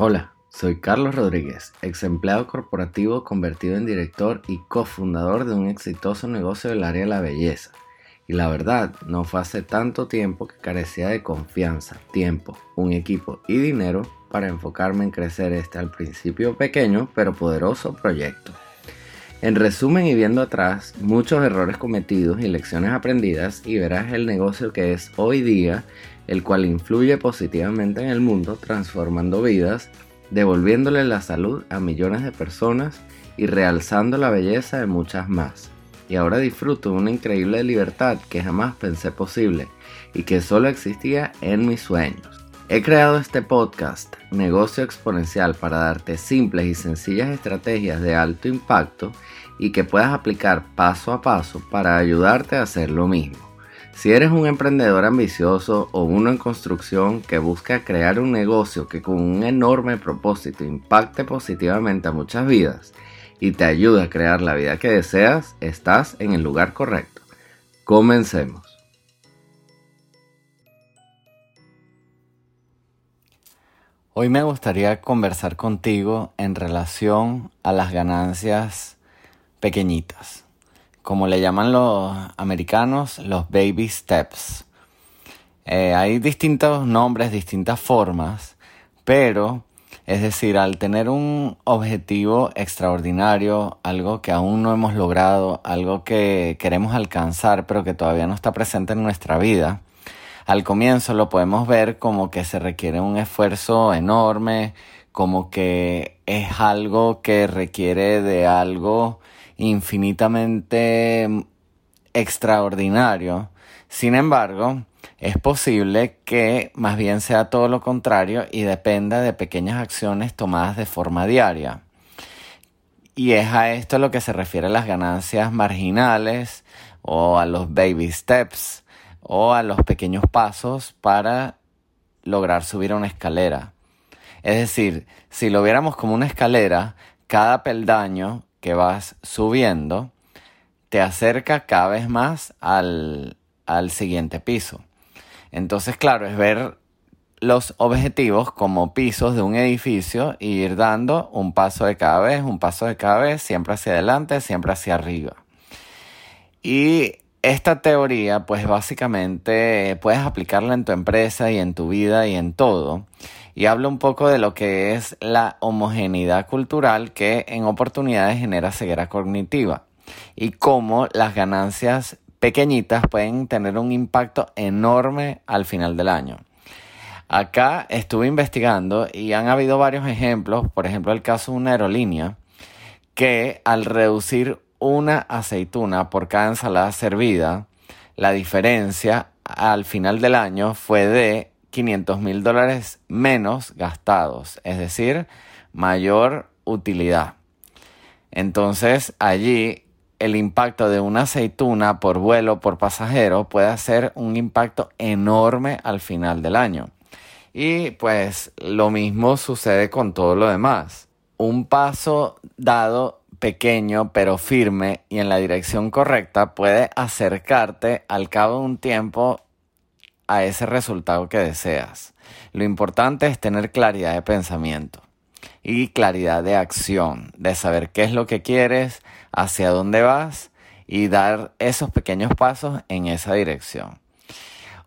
Hola, soy Carlos Rodríguez, ex empleado corporativo convertido en director y cofundador de un exitoso negocio del área de la belleza. Y la verdad, no fue hace tanto tiempo que carecía de confianza, tiempo, un equipo y dinero para enfocarme en crecer este al principio pequeño pero poderoso proyecto. En resumen y viendo atrás, muchos errores cometidos y lecciones aprendidas y verás el negocio que es hoy día el cual influye positivamente en el mundo, transformando vidas, devolviéndole la salud a millones de personas y realzando la belleza de muchas más. Y ahora disfruto de una increíble libertad que jamás pensé posible y que solo existía en mis sueños. He creado este podcast, Negocio Exponencial, para darte simples y sencillas estrategias de alto impacto y que puedas aplicar paso a paso para ayudarte a hacer lo mismo. Si eres un emprendedor ambicioso o uno en construcción que busca crear un negocio que con un enorme propósito impacte positivamente a muchas vidas y te ayude a crear la vida que deseas, estás en el lugar correcto. Comencemos. Hoy me gustaría conversar contigo en relación a las ganancias pequeñitas como le llaman los americanos, los baby steps. Eh, hay distintos nombres, distintas formas, pero es decir, al tener un objetivo extraordinario, algo que aún no hemos logrado, algo que queremos alcanzar, pero que todavía no está presente en nuestra vida, al comienzo lo podemos ver como que se requiere un esfuerzo enorme, como que es algo que requiere de algo infinitamente extraordinario. Sin embargo, es posible que más bien sea todo lo contrario y dependa de pequeñas acciones tomadas de forma diaria. Y es a esto a lo que se refiere las ganancias marginales o a los baby steps o a los pequeños pasos para lograr subir a una escalera. Es decir, si lo viéramos como una escalera, cada peldaño que vas subiendo te acerca cada vez más al, al siguiente piso. Entonces, claro, es ver los objetivos como pisos de un edificio e ir dando un paso de cada vez, un paso de cada vez, siempre hacia adelante, siempre hacia arriba. Y esta teoría, pues básicamente puedes aplicarla en tu empresa y en tu vida y en todo y hablo un poco de lo que es la homogeneidad cultural que en oportunidades genera ceguera cognitiva y cómo las ganancias pequeñitas pueden tener un impacto enorme al final del año. Acá estuve investigando y han habido varios ejemplos, por ejemplo el caso de una aerolínea que al reducir una aceituna por cada ensalada servida, la diferencia al final del año fue de 500 mil dólares menos gastados, es decir, mayor utilidad. Entonces allí el impacto de una aceituna por vuelo, por pasajero, puede ser un impacto enorme al final del año. Y pues lo mismo sucede con todo lo demás. Un paso dado pequeño pero firme y en la dirección correcta puede acercarte al cabo de un tiempo a ese resultado que deseas. Lo importante es tener claridad de pensamiento y claridad de acción, de saber qué es lo que quieres, hacia dónde vas y dar esos pequeños pasos en esa dirección.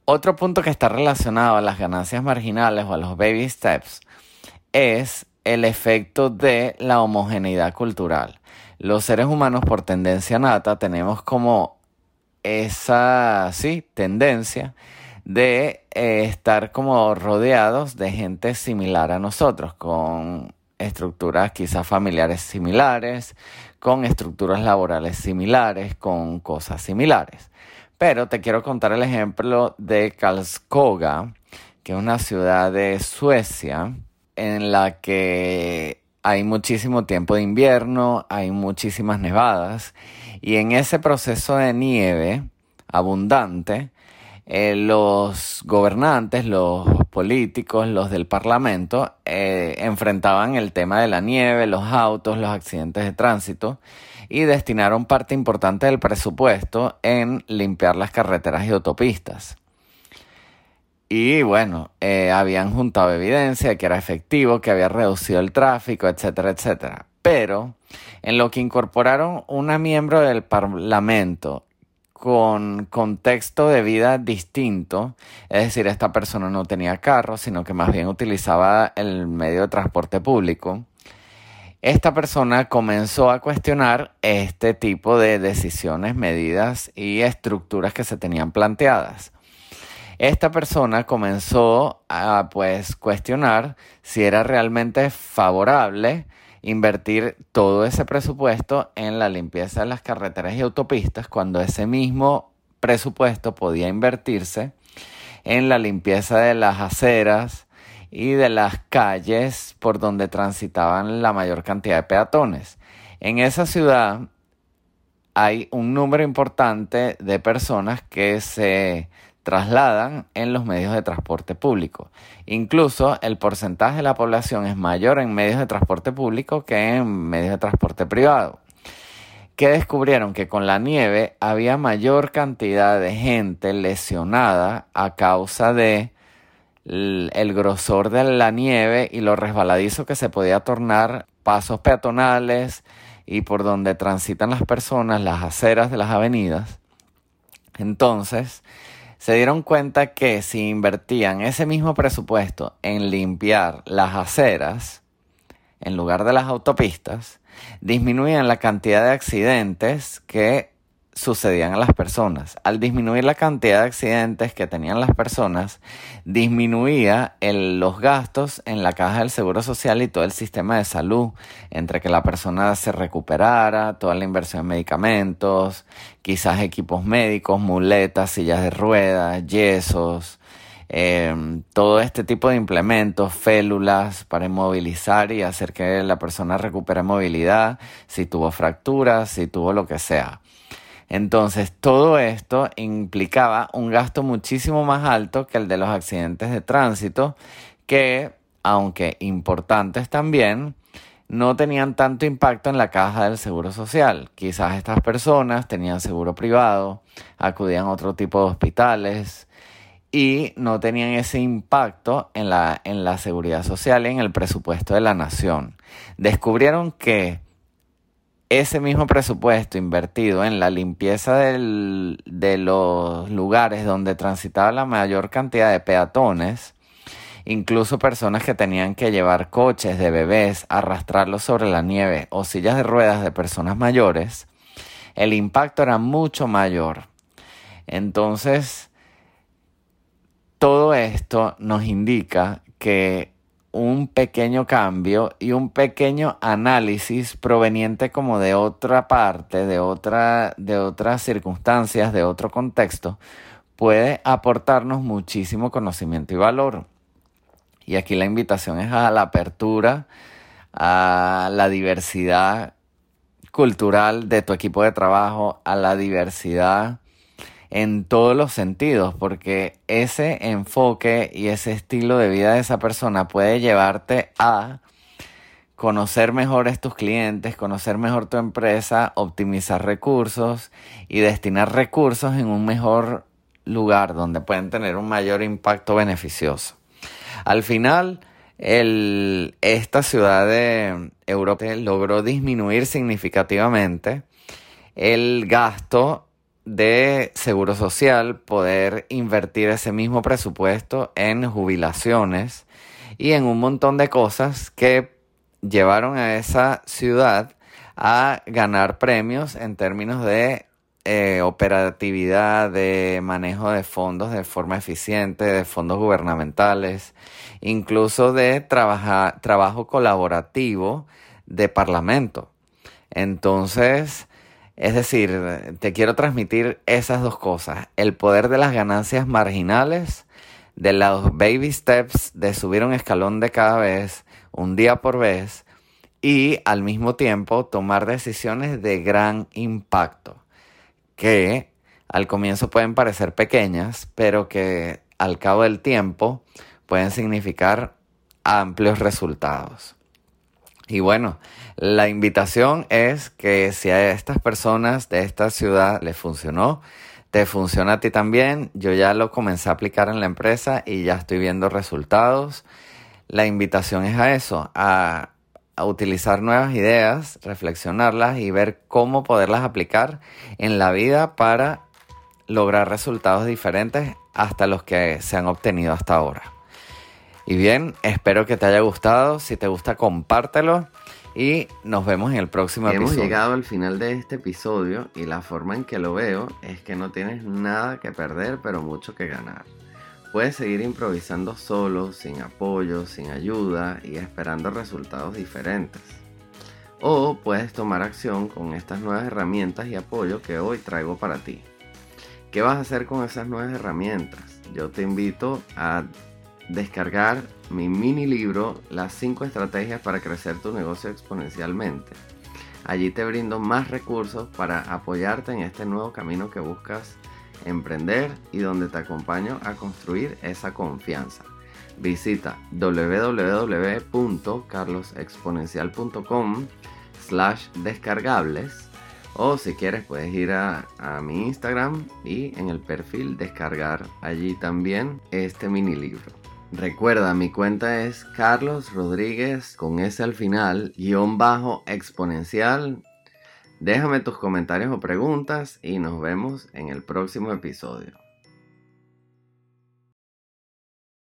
Otro punto que está relacionado a las ganancias marginales o a los baby steps es el efecto de la homogeneidad cultural. Los seres humanos por tendencia nata tenemos como esa, sí, tendencia de eh, estar como rodeados de gente similar a nosotros, con estructuras quizás familiares similares, con estructuras laborales similares, con cosas similares. Pero te quiero contar el ejemplo de Karlskoga, que es una ciudad de Suecia en la que hay muchísimo tiempo de invierno, hay muchísimas nevadas y en ese proceso de nieve abundante, eh, los gobernantes, los políticos, los del parlamento, eh, enfrentaban el tema de la nieve, los autos, los accidentes de tránsito y destinaron parte importante del presupuesto en limpiar las carreteras y autopistas. Y bueno, eh, habían juntado evidencia que era efectivo, que había reducido el tráfico, etcétera, etcétera. Pero en lo que incorporaron una miembro del Parlamento con contexto de vida distinto, es decir, esta persona no tenía carro, sino que más bien utilizaba el medio de transporte público, esta persona comenzó a cuestionar este tipo de decisiones, medidas y estructuras que se tenían planteadas. Esta persona comenzó a pues cuestionar si era realmente favorable invertir todo ese presupuesto en la limpieza de las carreteras y autopistas cuando ese mismo presupuesto podía invertirse en la limpieza de las aceras, y de las calles por donde transitaban la mayor cantidad de peatones. En esa ciudad hay un número importante de personas que se trasladan en los medios de transporte público. Incluso el porcentaje de la población es mayor en medios de transporte público que en medios de transporte privado. Que descubrieron que con la nieve había mayor cantidad de gente lesionada a causa de el, grosor de la nieve y lo resbaladizo que se podía tornar pasos peatonales y por donde transitan las personas, las aceras de las avenidas. Entonces, se dieron cuenta que si invertían ese mismo presupuesto en limpiar las aceras, en lugar de las autopistas, disminuían la cantidad de accidentes que sucedían a las personas. Al disminuir la cantidad de accidentes que tenían las personas, disminuía los gastos en la caja del Seguro Social y todo el sistema de salud, entre que la persona se recuperara, toda la inversión en medicamentos, quizás equipos médicos, muletas, sillas de ruedas, yesos, em, todo este tipo de implementos, félulas para inmovilizar y hacer que la persona recupere movilidad, si tuvo fracturas, si tuvo lo que sea. Entonces, todo esto implicaba un gasto muchísimo más alto que el de los accidentes de tránsito, que, aunque importantes también, no tenían tanto impacto en la caja del seguro social. Quizás estas personas tenían seguro privado, acudían a otro tipo de hospitales y no tenían ese impacto en la, en la seguridad social y en el presupuesto de la nación. Descubrieron que ese mismo presupuesto invertido en la limpieza de los lugares donde transitaba la mayor cantidad de peatones, incluso personas que tenían que llevar coches de bebés, arrastrarlos sobre la nieve o sillas de ruedas de personas mayores, el impacto era mucho mayor. Entonces, todo esto nos indica que un pequeño cambio y un pequeño análisis proveniente como de otra parte, de otra, de otras circunstancias, de otro contexto, puede aportarnos muchísimo conocimiento y valor. Y aquí la invitación es a la apertura, a la diversidad cultural de tu equipo de trabajo, a la diversidad en todos los sentidos, porque ese enfoque y ese estilo de vida de esa persona puede llevarte a conocer mejor a tus clientes, conocer mejor tu empresa, optimizar recursos y destinar recursos en un mejor lugar donde pueden tener un mayor impacto beneficioso. Al final, esta ciudad de Europa logró disminuir significativamente el gasto de Seguro Social poder invertir ese mismo presupuesto en jubilaciones y en un montón de cosas que llevaron a esa ciudad a ganar premios en términos de eh, operatividad, de manejo de fondos de forma eficiente, de fondos gubernamentales, incluso de trabajo colaborativo de parlamento. Entonces, es decir, te quiero transmitir esas dos cosas. El poder de las ganancias marginales, de los baby steps, de subir un escalón de cada vez, un día por vez, y al mismo tiempo tomar decisiones de gran impacto, que al comienzo pueden parecer pequeñas, pero que al cabo del tiempo pueden significar amplios resultados. Y bueno, la invitación es que si a estas personas de esta ciudad les funcionó, te funciona a ti también. Yo ya lo comencé a aplicar en la empresa y ya estoy viendo resultados. La invitación es a eso, a, a utilizar nuevas ideas, reflexionarlas y ver cómo poderlas aplicar en la vida para lograr resultados diferentes hasta los que se han obtenido hasta ahora. Y bien, espero que te haya gustado. Si te gusta, compártelo. Y nos vemos en el próximo episodio. Hemos llegado al final de este episodio y la forma en que lo veo es que no tienes nada que perder, pero mucho que ganar. Puedes seguir improvisando solo, sin apoyo, sin ayuda y esperando resultados diferentes. O puedes tomar acción con estas nuevas herramientas y apoyo que hoy traigo para ti. ¿Qué vas a hacer con esas nuevas herramientas? Yo te invito a descargar mi mini libro Las 5 estrategias para crecer tu negocio exponencialmente. Allí te brindo más recursos para apoyarte en este nuevo camino que buscas emprender y donde te acompaño a construir esa confianza. Visita www.carlosexponencial.com slash descargables o si quieres puedes ir a, a, mi Instagram y en el perfil descargar allí también este mini libro. Recuerda, mi cuenta es Carlos Rodríguez con S al final, guion bajo exponencial. Déjame tus comentarios o preguntas y nos vemos en el próximo episodio.